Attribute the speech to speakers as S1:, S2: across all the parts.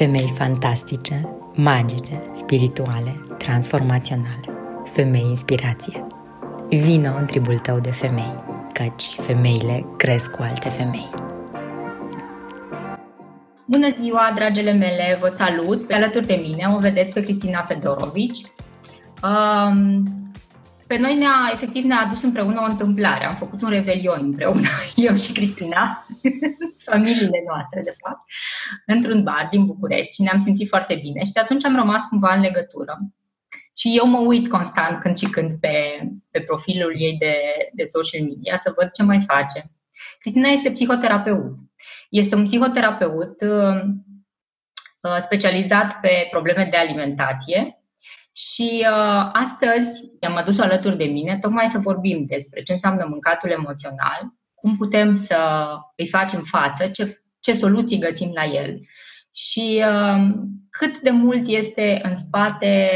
S1: Femei fantastice, magice, spirituale, transformaționale. Femei inspirație. Vino în tribul tău de femei, căci femeile cresc cu alte femei.
S2: Bună ziua, dragele mele, vă salut! Pe alături de mine o vedeți pe Cristina Fedorovici. Um, pe noi ne-a, efectiv ne-a adus împreună o întâmplare. Am făcut un revelion împreună, eu și Cristina, familiile noastre, de fapt, într-un bar din București și ne-am simțit foarte bine și de atunci am rămas cumva în legătură. Și eu mă uit constant când și când pe, pe profilul ei de, de social media să văd ce mai face. Cristina este psihoterapeut. Este un psihoterapeut uh, uh specializat pe probleme de alimentație și uh, astăzi am adus alături de mine tocmai să vorbim despre ce înseamnă mâncatul emoțional, cum putem să îi facem față, ce, ce soluții găsim la el și uh, cât de mult este în spate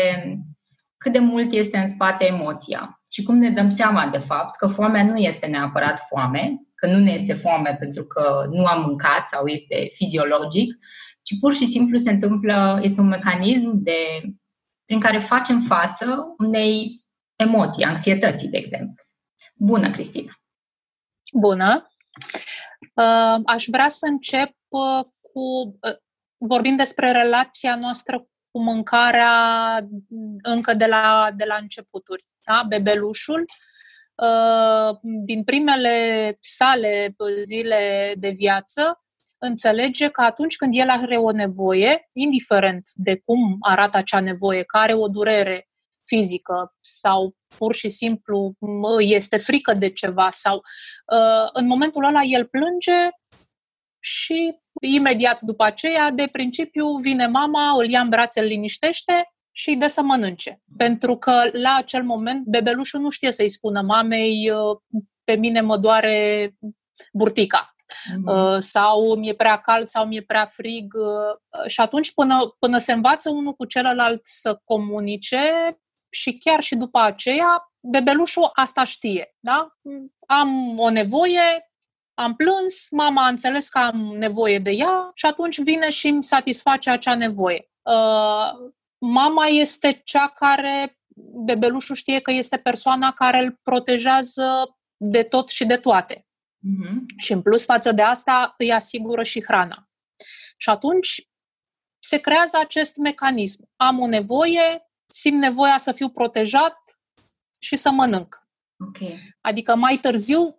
S2: cât de mult este în spate emoția și cum ne dăm seama de fapt că foamea nu este neapărat foame, că nu ne este foame pentru că nu am mâncat sau este fiziologic, ci pur și simplu se întâmplă, este un mecanism de prin care facem față unei emoții, anxietății, de exemplu. Bună, Cristina!
S3: Bună! Uh, aș vrea să încep uh, cu uh, vorbind despre relația noastră cu mâncarea încă de la, de la începuturi. Da? Bebelușul, din primele sale zile de viață, înțelege că atunci când el are o nevoie, indiferent de cum arată acea nevoie, că are o durere fizică sau pur și simplu este frică de ceva sau uh, în momentul ăla el plânge și imediat după aceea, de principiu, vine mama, îl ia în brațe, îl liniștește și îi dă să mănânce. Pentru că la acel moment bebelușul nu știe să-i spună mamei uh, pe mine mă doare burtica uh-huh. sau mi-e prea cald sau mi-e prea frig. Uh, și atunci, până, până se învață unul cu celălalt să comunice și chiar și după aceea, bebelușul asta știe. Da? Am o nevoie, am plâns, mama a înțeles că am nevoie de ea și atunci vine și îmi satisface acea nevoie. Uh, mama este cea care, bebelușul știe că este persoana care îl protejează de tot și de toate. Uh-huh. Și în plus față de asta îi asigură și hrana. Și atunci se creează acest mecanism. Am o nevoie, simt nevoia să fiu protejat și să mănânc. Okay. Adică mai târziu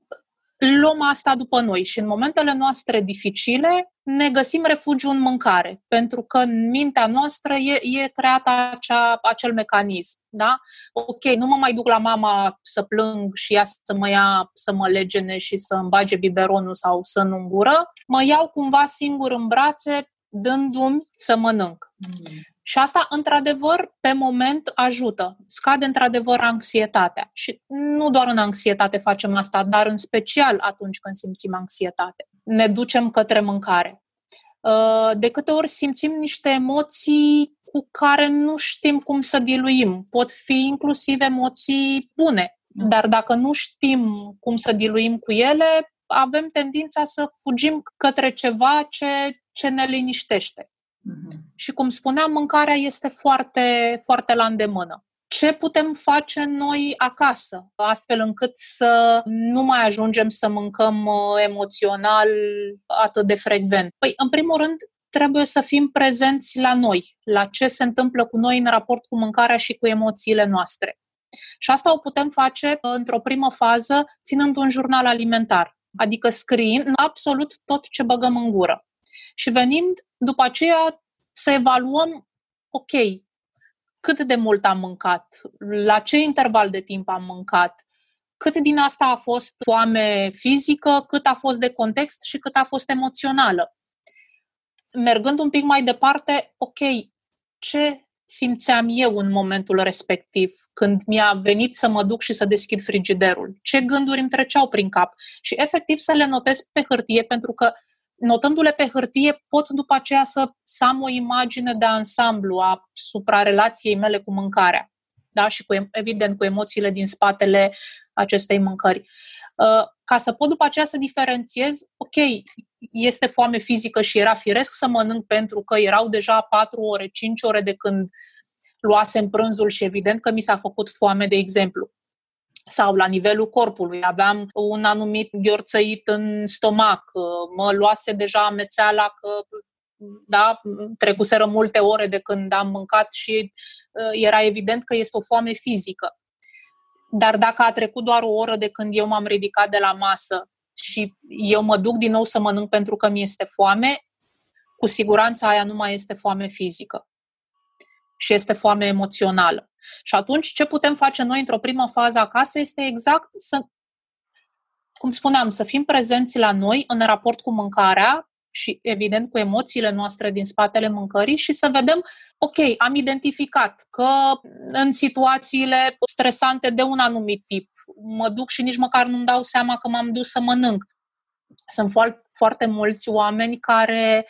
S3: luăm asta după noi și în momentele noastre dificile ne găsim refugiu în mâncare, pentru că în mintea noastră e, e creat acea, acel mecanism. Da? Ok, nu mă mai duc la mama să plâng și ea să mă ia, să mă legene și să îmi bage biberonul sau să nu gură, mă iau cumva singur în brațe, dându-mi să mănânc. Mm. Și asta, într-adevăr, pe moment ajută. Scade, într-adevăr, anxietatea. Și nu doar în anxietate facem asta, dar în special atunci când simțim anxietate. Ne ducem către mâncare. Uh, de câte ori simțim niște emoții cu care nu știm cum să diluim. Pot fi inclusiv emoții bune, da. dar dacă nu știm cum să diluim cu ele, avem tendința să fugim către ceva ce, ce ne liniștește. Uh-huh. Și cum spuneam, mâncarea este foarte, foarte la îndemână. Ce putem face noi acasă, astfel încât să nu mai ajungem să mâncăm uh, emoțional atât de frecvent? Păi, în primul rând, trebuie să fim prezenți la noi, la ce se întâmplă cu noi în raport cu mâncarea și cu emoțiile noastre. Și asta o putem face uh, într-o primă fază ținând un jurnal alimentar, adică scriind absolut tot ce băgăm în gură. Și venind după aceea să evaluăm, ok, cât de mult am mâncat, la ce interval de timp am mâncat, cât din asta a fost foame fizică, cât a fost de context și cât a fost emoțională. Mergând un pic mai departe, ok, ce simțeam eu în momentul respectiv, când mi-a venit să mă duc și să deschid frigiderul? Ce gânduri îmi treceau prin cap? Și efectiv să le notez pe hârtie, pentru că notându-le pe hârtie, pot după aceea să, să am o imagine de ansamblu asupra relației mele cu mâncarea. Da? Și cu, evident cu emoțiile din spatele acestei mâncări. Uh, ca să pot după aceea să diferențiez, ok, este foame fizică și era firesc să mănânc pentru că erau deja 4 ore, 5 ore de când luasem prânzul și evident că mi s-a făcut foame, de exemplu. Sau la nivelul corpului, aveam un anumit gheorțăit în stomac, mă luase deja amețeala că da, trecuseră multe ore de când am mâncat și uh, era evident că este o foame fizică. Dar dacă a trecut doar o oră de când eu m-am ridicat de la masă și eu mă duc din nou să mănânc pentru că mi este foame, cu siguranță aia nu mai este foame fizică și este foame emoțională. Și atunci ce putem face noi într-o primă fază acasă este exact să, cum spuneam, să fim prezenți la noi în raport cu mâncarea și, evident, cu emoțiile noastre din spatele mâncării și să vedem, ok, am identificat că în situațiile stresante de un anumit tip mă duc și nici măcar nu-mi dau seama că m-am dus să mănânc. Sunt foarte mulți oameni care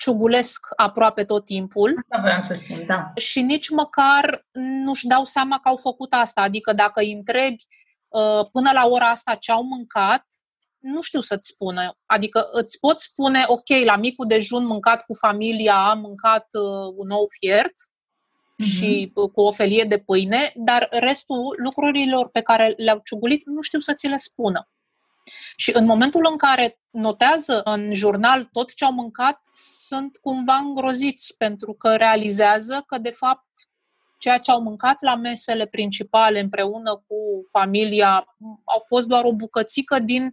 S3: ciugulesc aproape tot timpul.
S2: Asta vreau să spun, da.
S3: Și nici măcar nu-și dau seama că au făcut asta. Adică dacă îi întrebi uh, până la ora asta ce au mâncat, nu știu să-ți spună. Adică îți pot spune, ok, la micul dejun mâncat cu familia, am mâncat uh, un nou fiert uh-huh. și uh, cu o felie de pâine, dar restul lucrurilor pe care le-au ciugulit nu știu să ți le spună. Și în momentul în care notează în jurnal tot ce au mâncat, sunt cumva îngroziți pentru că realizează că, de fapt, ceea ce au mâncat la mesele principale împreună cu familia au fost doar o bucățică din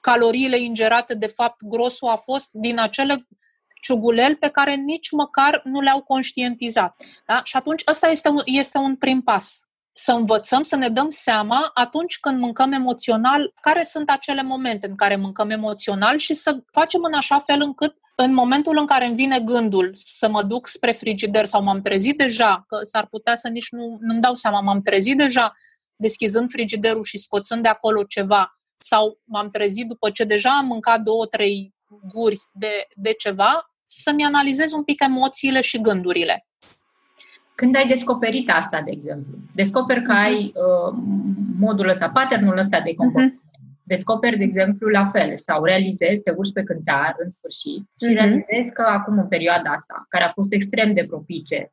S3: caloriile ingerate, de fapt, grosul a fost din acele ciuguleli pe care nici măcar nu le-au conștientizat. Da? Și atunci ăsta este un, este un prim pas. Să învățăm, să ne dăm seama atunci când mâncăm emoțional, care sunt acele momente în care mâncăm emoțional și să facem în așa fel încât în momentul în care îmi vine gândul să mă duc spre frigider sau m-am trezit deja, că s-ar putea să nici nu, nu-mi dau seama, m-am trezit deja deschizând frigiderul și scoțând de acolo ceva sau m-am trezit după ce deja am mâncat două, trei guri de, de ceva, să-mi analizez un pic emoțiile și gândurile.
S2: Când ai descoperit asta, de exemplu, descoperi că ai uh, modul ăsta, patternul ăsta de comportament, uh-huh. descoperi, de exemplu, la fel, sau realizezi, te urci pe cântar, în sfârșit, și uh-huh. realizezi că acum, în perioada asta, care a fost extrem de propice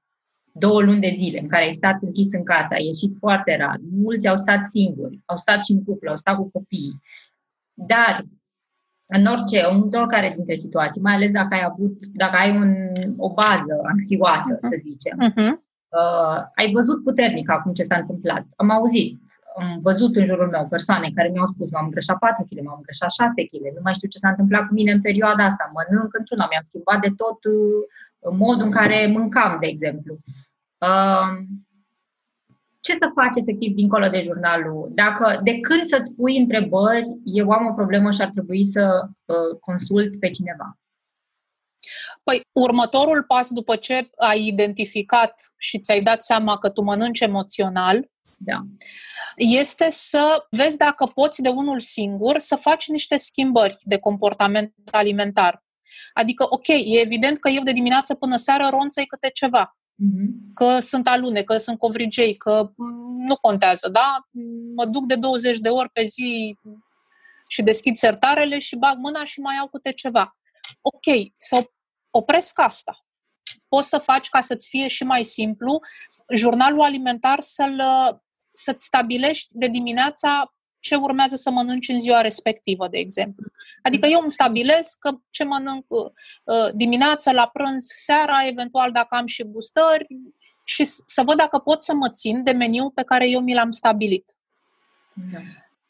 S2: două luni de zile în care ai stat închis în casă, ai ieșit foarte rar, mulți au stat singuri, au stat și în cuplu, au stat cu copiii. Dar în orice, în oricare dintre situații, mai ales dacă ai avut, dacă ai un, o bază anxioasă, uh-huh. să zicem, uh-huh. Uh, ai văzut puternic acum ce s-a întâmplat. Am auzit, am văzut în jurul meu persoane care mi-au spus m-am îngrășat 4 kg, m-am îngrășat 6 kg, nu mai știu ce s-a întâmplat cu mine în perioada asta, mănânc într-una, mi-am schimbat de tot uh, modul în care mâncam, de exemplu ce să faci efectiv dincolo de jurnalul? Dacă de când să-ți pui întrebări, eu am o problemă și ar trebui să uh, consult pe cineva.
S3: Păi, următorul pas după ce ai identificat și ți-ai dat seama că tu mănânci emoțional,
S2: da.
S3: este să vezi dacă poți de unul singur să faci niște schimbări de comportament alimentar. Adică, ok, e evident că eu de dimineață până seară ronțăi câte ceva. Mm-hmm. Că sunt alune, că sunt covrigei, că nu contează, da? Mă duc de 20 de ori pe zi și deschid sertarele și bag mâna și mai iau câte ceva. Ok, să opresc asta. Poți să faci ca să-ți fie și mai simplu jurnalul alimentar să-l, să-ți stabilești de dimineața ce urmează să mănânci în ziua respectivă, de exemplu. Adică eu îmi stabilesc că ce mănânc uh, dimineața, la prânz, seara, eventual dacă am și gustări și să văd dacă pot să mă țin de meniu pe care eu mi l-am stabilit. Da.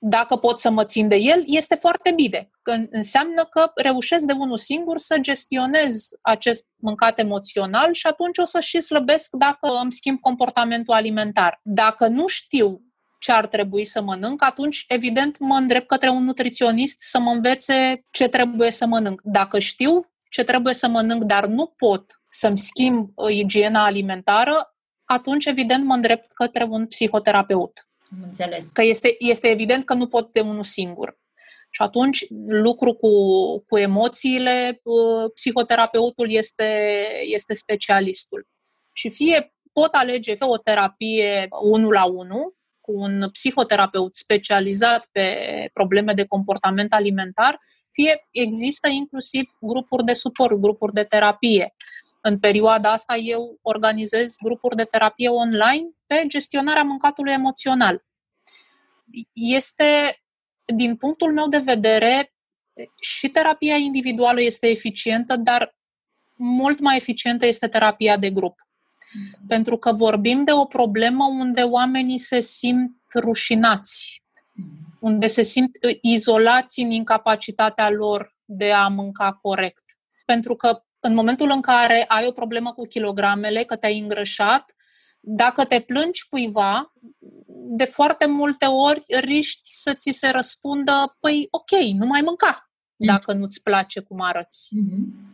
S3: Dacă pot să mă țin de el, este foarte bine. Că înseamnă că reușesc de unul singur să gestionez acest mâncat emoțional și atunci o să și slăbesc dacă îmi schimb comportamentul alimentar. Dacă nu știu ce ar trebui să mănânc, atunci, evident, mă îndrept către un nutriționist să mă învețe ce trebuie să mănânc. Dacă știu ce trebuie să mănânc, dar nu pot să-mi schimb uh, igiena alimentară, atunci, evident, mă îndrept către un psihoterapeut.
S2: Înțeles.
S3: Că este, este evident că nu pot de unul singur. Și atunci, lucru cu, cu emoțiile, uh, psihoterapeutul este, este specialistul. Și fie pot alege o terapie unul la unul, cu un psihoterapeut specializat pe probleme de comportament alimentar, fie există inclusiv grupuri de suport, grupuri de terapie. În perioada asta eu organizez grupuri de terapie online pe gestionarea mâncatului emoțional. Este, din punctul meu de vedere, și terapia individuală este eficientă, dar mult mai eficientă este terapia de grup. Pentru că vorbim de o problemă unde oamenii se simt rușinați, unde se simt izolați în incapacitatea lor de a mânca corect. Pentru că în momentul în care ai o problemă cu kilogramele, că te-ai îngrășat, dacă te plângi cuiva, de foarte multe ori riști să ți se răspundă, păi ok, nu mai mânca mm. dacă nu-ți place cum arăți. Mm-hmm.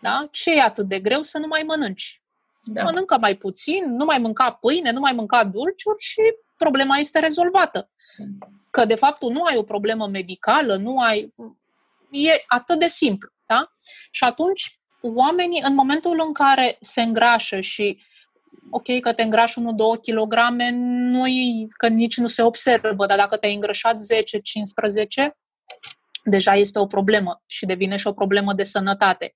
S3: Da? Ce e atât de greu să nu mai mănânci? Da. Mănâncă mai puțin, nu mai mânca pâine, nu mai mânca dulciuri și problema este rezolvată. Că de fapt tu nu ai o problemă medicală, nu ai... E atât de simplu. Da? Și atunci oamenii, în momentul în care se îngrașă și ok, că te îngrași 1-2 kg, nu că nici nu se observă, dar dacă te-ai îngrășat 10-15, deja este o problemă și devine și o problemă de sănătate.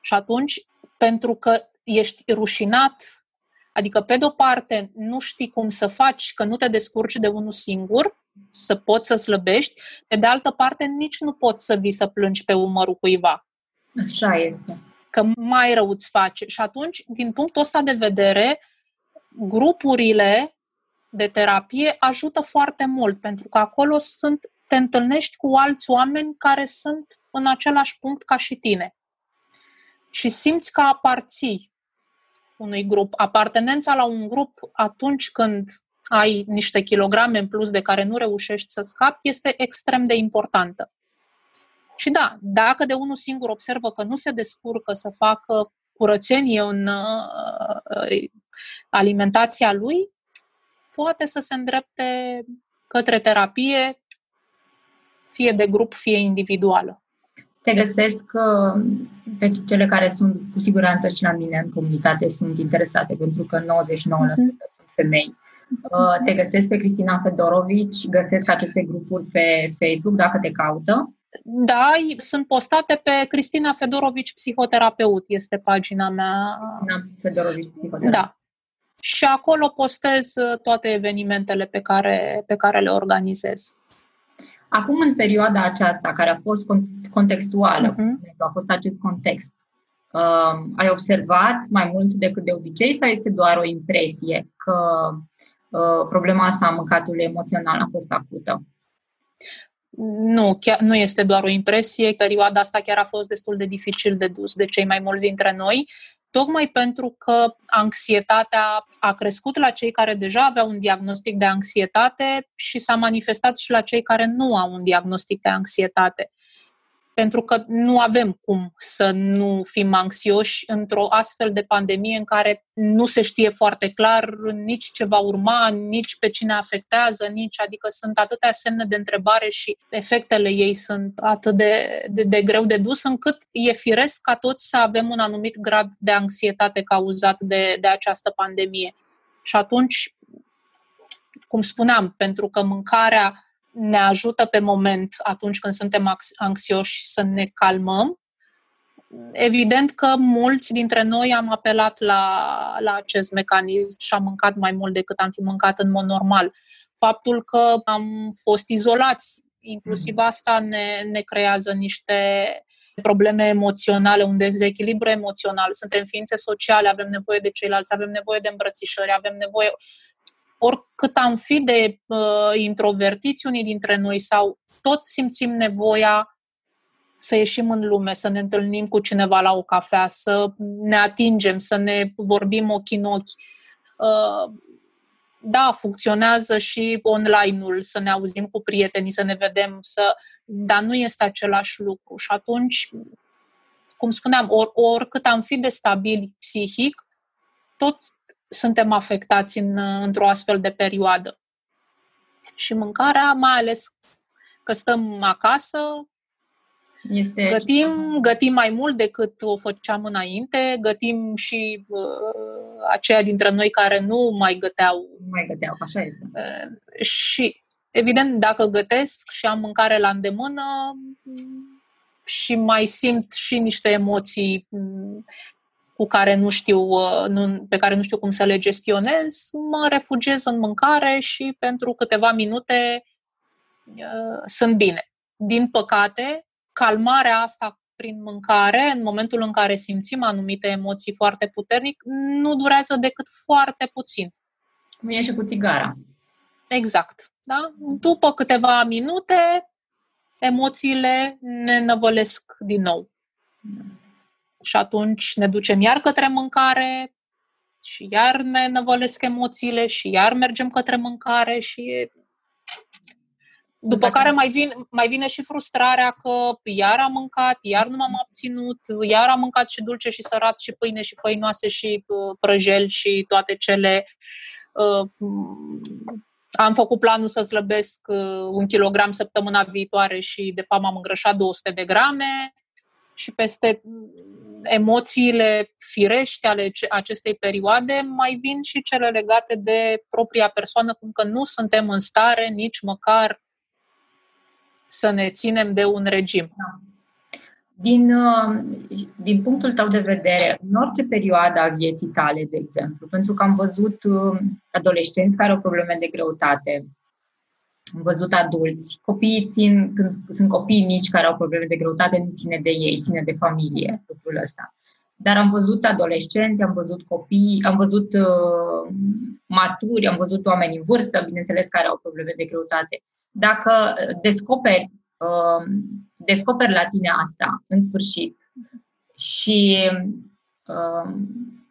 S3: Și atunci, pentru că ești rușinat, adică pe de-o parte nu știi cum să faci, că nu te descurci de unul singur, să poți să slăbești, pe de altă parte nici nu poți să vii să plângi pe umărul cuiva.
S2: Așa este.
S3: Că mai rău îți face. Și atunci, din punctul ăsta de vedere, grupurile de terapie ajută foarte mult, pentru că acolo sunt, te întâlnești cu alți oameni care sunt în același punct ca și tine. Și simți că aparții unui grup. Apartenența la un grup atunci când ai niște kilograme în plus de care nu reușești să scapi este extrem de importantă. Și da, dacă de unul singur observă că nu se descurcă să facă curățenie în uh, alimentația lui, poate să se îndrepte către terapie, fie de grup, fie individuală.
S2: Te găsesc uh, pe cele care sunt cu siguranță și la mine în comunitate sunt interesate, pentru că 99% mm-hmm. sunt femei. Uh, te găsesc pe Cristina Fedorovici, găsesc aceste grupuri pe Facebook dacă te caută.
S3: Da, sunt postate pe Cristina Fedorovici Psihoterapeut, este pagina mea.
S2: Cristina Fedorovici Psihoterapeut.
S3: Da. Și acolo postez uh, toate evenimentele pe care, pe care le organizez.
S2: Acum, în perioada aceasta, care a fost contextuală, uh-huh. a fost acest context, uh, ai observat mai mult decât de obicei sau este doar o impresie că uh, problema asta a mâncatului emoțional a fost acută?
S3: Nu, chiar nu este doar o impresie. Perioada asta chiar a fost destul de dificil de dus de cei mai mulți dintre noi, tocmai pentru că anxietatea a crescut la cei care deja aveau un diagnostic de anxietate și s-a manifestat și la cei care nu au un diagnostic de anxietate pentru că nu avem cum să nu fim anxioși într-o astfel de pandemie în care nu se știe foarte clar nici ce va urma, nici pe cine afectează, nici, adică sunt atâtea semne de întrebare și efectele ei sunt atât de, de, de greu de dus, încât e firesc ca toți să avem un anumit grad de anxietate cauzat de, de această pandemie. Și atunci, cum spuneam, pentru că mâncarea ne ajută pe moment atunci când suntem anxioși să ne calmăm. Evident că mulți dintre noi am apelat la, la acest mecanism și am mâncat mai mult decât am fi mâncat în mod normal. Faptul că am fost izolați, inclusiv mm. asta ne, ne creează niște probleme emoționale, un dezechilibru emoțional. Suntem ființe sociale, avem nevoie de ceilalți, avem nevoie de îmbrățișări, avem nevoie oricât am fi de uh, introvertiți unii dintre noi sau tot simțim nevoia să ieșim în lume, să ne întâlnim cu cineva la o cafea, să ne atingem, să ne vorbim ochi în ochi. Uh, da, funcționează și online-ul, să ne auzim cu prietenii, să ne vedem, să... dar nu este același lucru. Și atunci, cum spuneam, or, oricât am fi de stabili psihic, tot suntem afectați în, într-o astfel de perioadă. Și mâncarea, mai ales că stăm acasă, Este gătim, gătim mai mult decât o făceam înainte, gătim și uh, aceia dintre noi care nu mai găteau.
S2: Nu mai găteau, așa este.
S3: Uh, și, evident, dacă gătesc și am mâncare la îndemână și mai simt și niște emoții mm, cu care nu știu, uh, nu, pe care nu știu cum să le gestionez, mă refugiez în mâncare și pentru câteva minute uh, sunt bine. Din păcate, calmarea asta prin mâncare, în momentul în care simțim anumite emoții foarte puternic, nu durează decât foarte puțin.
S2: Cum e și cu țigara.
S3: Exact. Da? După câteva minute, emoțiile ne năvălesc din nou. Și atunci ne ducem iar către mâncare și iar ne năvălesc emoțiile și iar mergem către mâncare și după care mai, vin, mai vine și frustrarea că iar am mâncat, iar nu m-am abținut, iar am mâncat și dulce și sărat și pâine și făinoase și uh, prăjel și toate cele. Uh, am făcut planul să slăbesc uh, un kilogram săptămâna viitoare și de fapt m-am îngrășat 200 de grame și peste emoțiile firești ale acestei perioade mai vin și cele legate de propria persoană, cum că nu suntem în stare nici măcar să ne ținem de un regim. Da.
S2: Din, uh, din punctul tău de vedere, în orice perioadă a vieții tale, de exemplu, pentru că am văzut uh, adolescenți care au probleme de greutate, am văzut adulți, copiii țin, când sunt copii mici care au probleme de greutate, nu ține de ei, ține de familie, lucrul ăsta. Dar am văzut adolescenți, am văzut copii, am văzut uh, maturi, am văzut oameni în vârstă, bineînțeles, care au probleme de greutate. Dacă descoperi, uh, descoperi la tine asta, în sfârșit, și uh,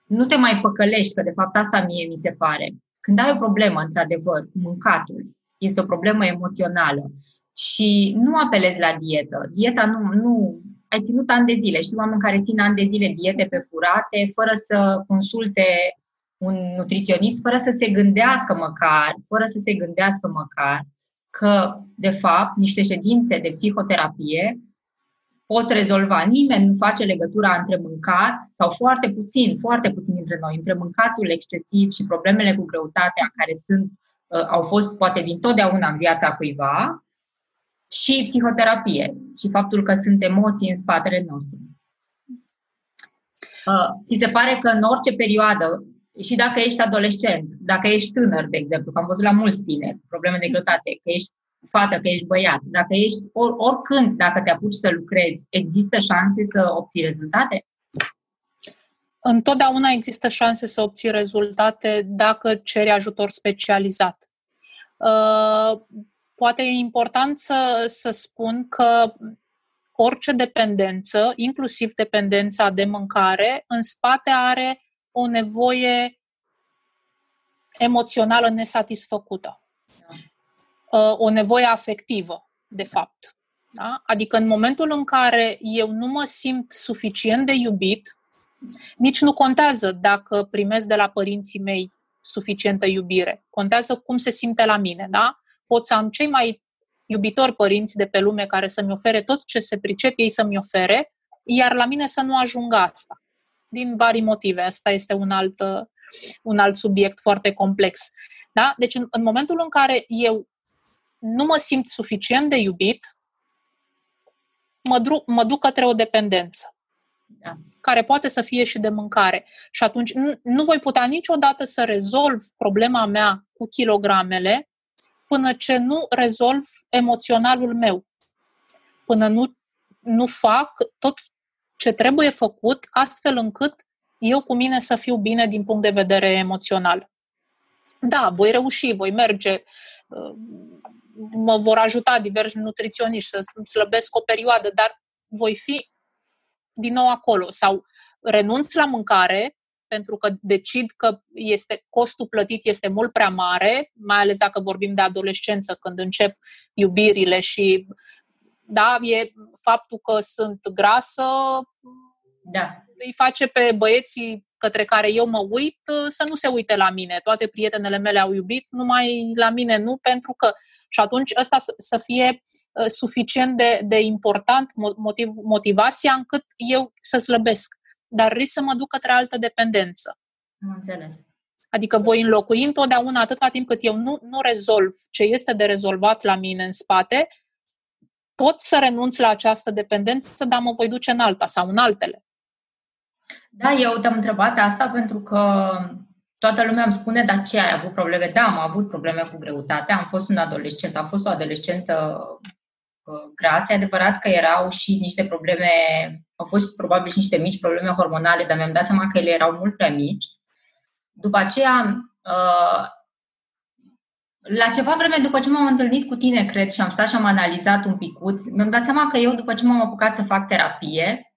S2: nu te mai păcălești, că de fapt asta mie mi se pare. Când ai o problemă, într-adevăr, cu mâncatul, este o problemă emoțională și nu apelezi la dietă. Dieta nu, nu ai ținut ani de zile. Știu oameni care țin ani de zile diete pe furate, fără să consulte un nutriționist, fără să se gândească măcar, fără să se gândească măcar că, de fapt, niște ședințe de psihoterapie pot rezolva. Nimeni nu face legătura între mâncat, sau foarte puțin, foarte puțin dintre noi, între mâncatul excesiv și problemele cu greutatea care sunt, uh, au fost poate din totdeauna în viața cuiva, și psihoterapie și faptul că sunt emoții în spatele nostru. Uh, ți se pare că în orice perioadă și dacă ești adolescent, dacă ești tânăr, de exemplu, că am văzut la mulți tineri probleme de greutate, că ești fată, că ești băiat, dacă ești or, oricând, dacă te apuci să lucrezi, există șanse să obții rezultate?
S3: Întotdeauna există șanse să obții rezultate dacă ceri ajutor specializat. Uh, poate e important să, să spun că orice dependență, inclusiv dependența de mâncare, în spate are o nevoie emoțională nesatisfăcută. Uh, o nevoie afectivă, de fapt. Da? Adică în momentul în care eu nu mă simt suficient de iubit, nici nu contează dacă primesc de la părinții mei suficientă iubire. Contează cum se simte la mine, da? Pot să am cei mai iubitori părinți de pe lume care să-mi ofere tot ce se pricep ei să-mi ofere, iar la mine să nu ajungă asta din vari motive. Asta este un alt, un alt subiect foarte complex. Da? Deci, în, în momentul în care eu nu mă simt suficient de iubit, mă, dru- mă duc către o dependență. Da. Care poate să fie și de mâncare. Și atunci nu, nu voi putea niciodată să rezolv problema mea cu kilogramele până ce nu rezolv emoționalul meu. Până nu, nu fac tot ce trebuie făcut astfel încât eu cu mine să fiu bine din punct de vedere emoțional. Da, voi reuși, voi merge, uh, mă vor ajuta diversi nutriționiști să slăbesc o perioadă, dar voi fi din nou acolo sau renunț la mâncare pentru că decid că este, costul plătit este mult prea mare, mai ales dacă vorbim de adolescență, când încep iubirile și da, e faptul că sunt grasă,
S2: da.
S3: îi face pe băieții către care eu mă uit să nu se uite la mine. Toate prietenele mele au iubit, numai la mine nu, pentru că Și atunci ăsta să, să fie uh, suficient de, de important motiv, motivația încât eu să slăbesc. Dar risc să mă duc către altă dependență.
S2: Am înțeles.
S3: Adică voi înlocui întotdeauna atâta timp cât eu nu, nu rezolv ce este de rezolvat la mine în spate, pot să renunț la această dependență, dar mă voi duce în alta sau în altele.
S2: Da, eu te-am întrebat asta pentru că toată lumea îmi spune, dar ce ai avut probleme? Da, am avut probleme cu greutate, am fost un adolescent, am fost o adolescentă uh, grasă. E adevărat că erau și niște probleme, au fost probabil și niște mici probleme hormonale, dar mi-am dat seama că ele erau mult prea mici. După aceea, uh, la ceva vreme după ce m-am întâlnit cu tine, cred, și am stat și am analizat un picuț, mi-am dat seama că eu, după ce m-am apucat să fac terapie, Uh,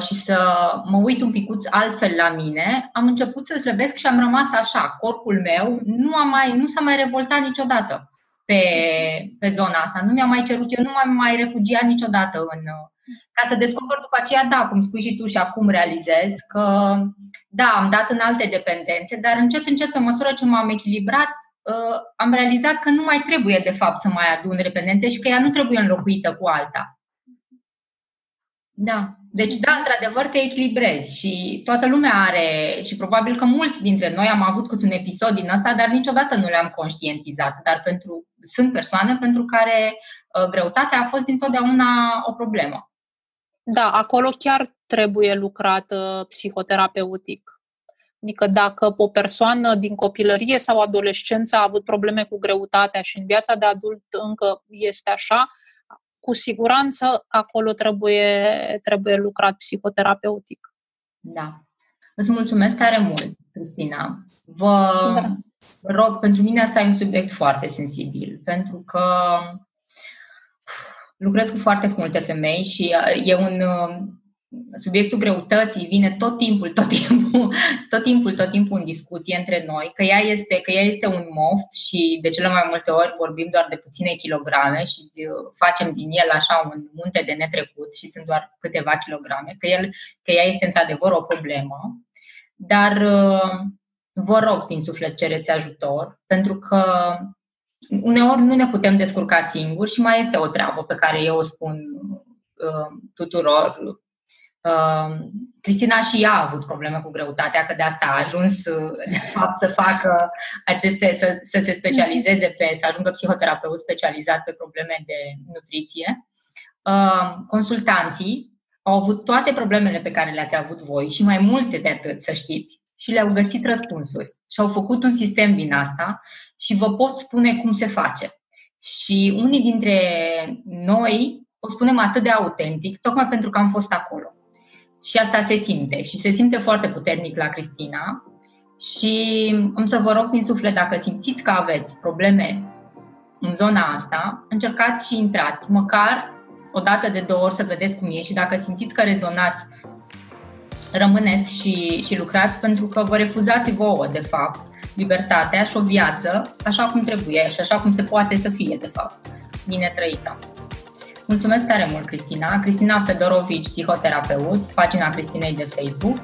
S2: și să mă uit un picuț altfel la mine, am început să slăbesc și am rămas așa. Corpul meu nu, a mai, nu s-a mai revoltat niciodată pe, pe zona asta. Nu mi-a mai cerut, eu nu m-am mai refugiat niciodată în. Ca să descoper după aceea, da, cum spui și tu și acum realizez că, da, am dat în alte dependențe, dar încet, încet, pe măsură ce m-am echilibrat, uh, am realizat că nu mai trebuie, de fapt, să mai adun dependențe și că ea nu trebuie înlocuită cu alta. Da. Deci, da, într-adevăr, te echilibrezi și toată lumea are, și probabil că mulți dintre noi am avut câte un episod din ăsta, dar niciodată nu le-am conștientizat. Dar pentru, sunt persoane pentru care uh, greutatea a fost dintotdeauna o problemă.
S3: Da, acolo chiar trebuie lucrat uh, psihoterapeutic. Adică dacă o persoană din copilărie sau adolescență a avut probleme cu greutatea și în viața de adult încă este așa, cu siguranță acolo trebuie, trebuie lucrat psihoterapeutic.
S2: Da. Îți mulțumesc tare mult, Cristina. Vă da. rog, pentru mine asta e un subiect foarte sensibil, pentru că lucrez cu foarte multe femei și e un subiectul greutății vine tot timpul, tot timpul, tot timpul, tot timpul în discuție între noi, că ea este, că ea este un moft și de cele mai multe ori vorbim doar de puține kilograme și facem din el așa un munte de netrecut și sunt doar câteva kilograme, că, el, că ea este într-adevăr o problemă. Dar uh, vă rog din suflet cereți ajutor, pentru că uneori nu ne putem descurca singuri și mai este o treabă pe care eu o spun uh, tuturor Uh, Cristina și ea a avut probleme cu greutatea, că de asta a ajuns de fapt să facă aceste, să, să se specializeze pe, să ajungă psihoterapeut specializat pe probleme de nutriție. Uh, consultanții au avut toate problemele pe care le-ați avut voi și mai multe de atât, să știți, și le-au găsit răspunsuri. Și au făcut un sistem din asta și vă pot spune cum se face. Și unii dintre noi o spunem atât de autentic, tocmai pentru că am fost acolo. Și asta se simte și se simte foarte puternic la Cristina. Și am să vă rog din suflet, dacă simțiți că aveți probleme în zona asta, încercați și intrați, măcar o dată de două ori să vedeți cum e și dacă simțiți că rezonați, rămâneți și, și lucrați pentru că vă refuzați vouă, de fapt, libertatea și o viață așa cum trebuie și așa cum se poate să fie, de fapt, bine trăită. Mulțumesc tare mult, Cristina. Cristina Fedorovici, psihoterapeut, pagina Cristinei de Facebook.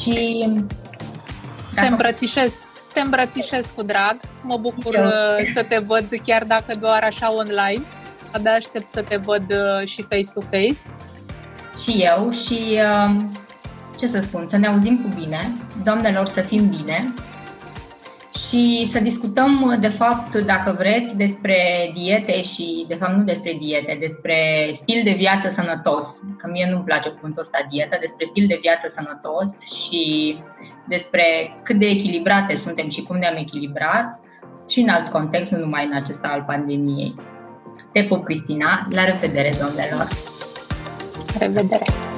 S2: Și...
S3: Dacă... Te îmbrățișez. Te îmbrățișez cu drag. Mă bucur Eu. Uh, să te văd chiar dacă doar așa online. Abia aștept să te văd uh, și face-to-face.
S2: Și eu și uh, ce să spun, să ne auzim cu bine, doamnelor să fim bine și să discutăm, de fapt, dacă vreți, despre diete și, de fapt, nu despre diete, despre stil de viață sănătos, că mie nu-mi place cuvântul ăsta dietă, despre stil de viață sănătos și despre cât de echilibrate suntem și cum ne-am echilibrat și în alt context, nu numai în acesta al pandemiei. Te pup, Cristina. La revedere, domnilor!
S3: Revedere!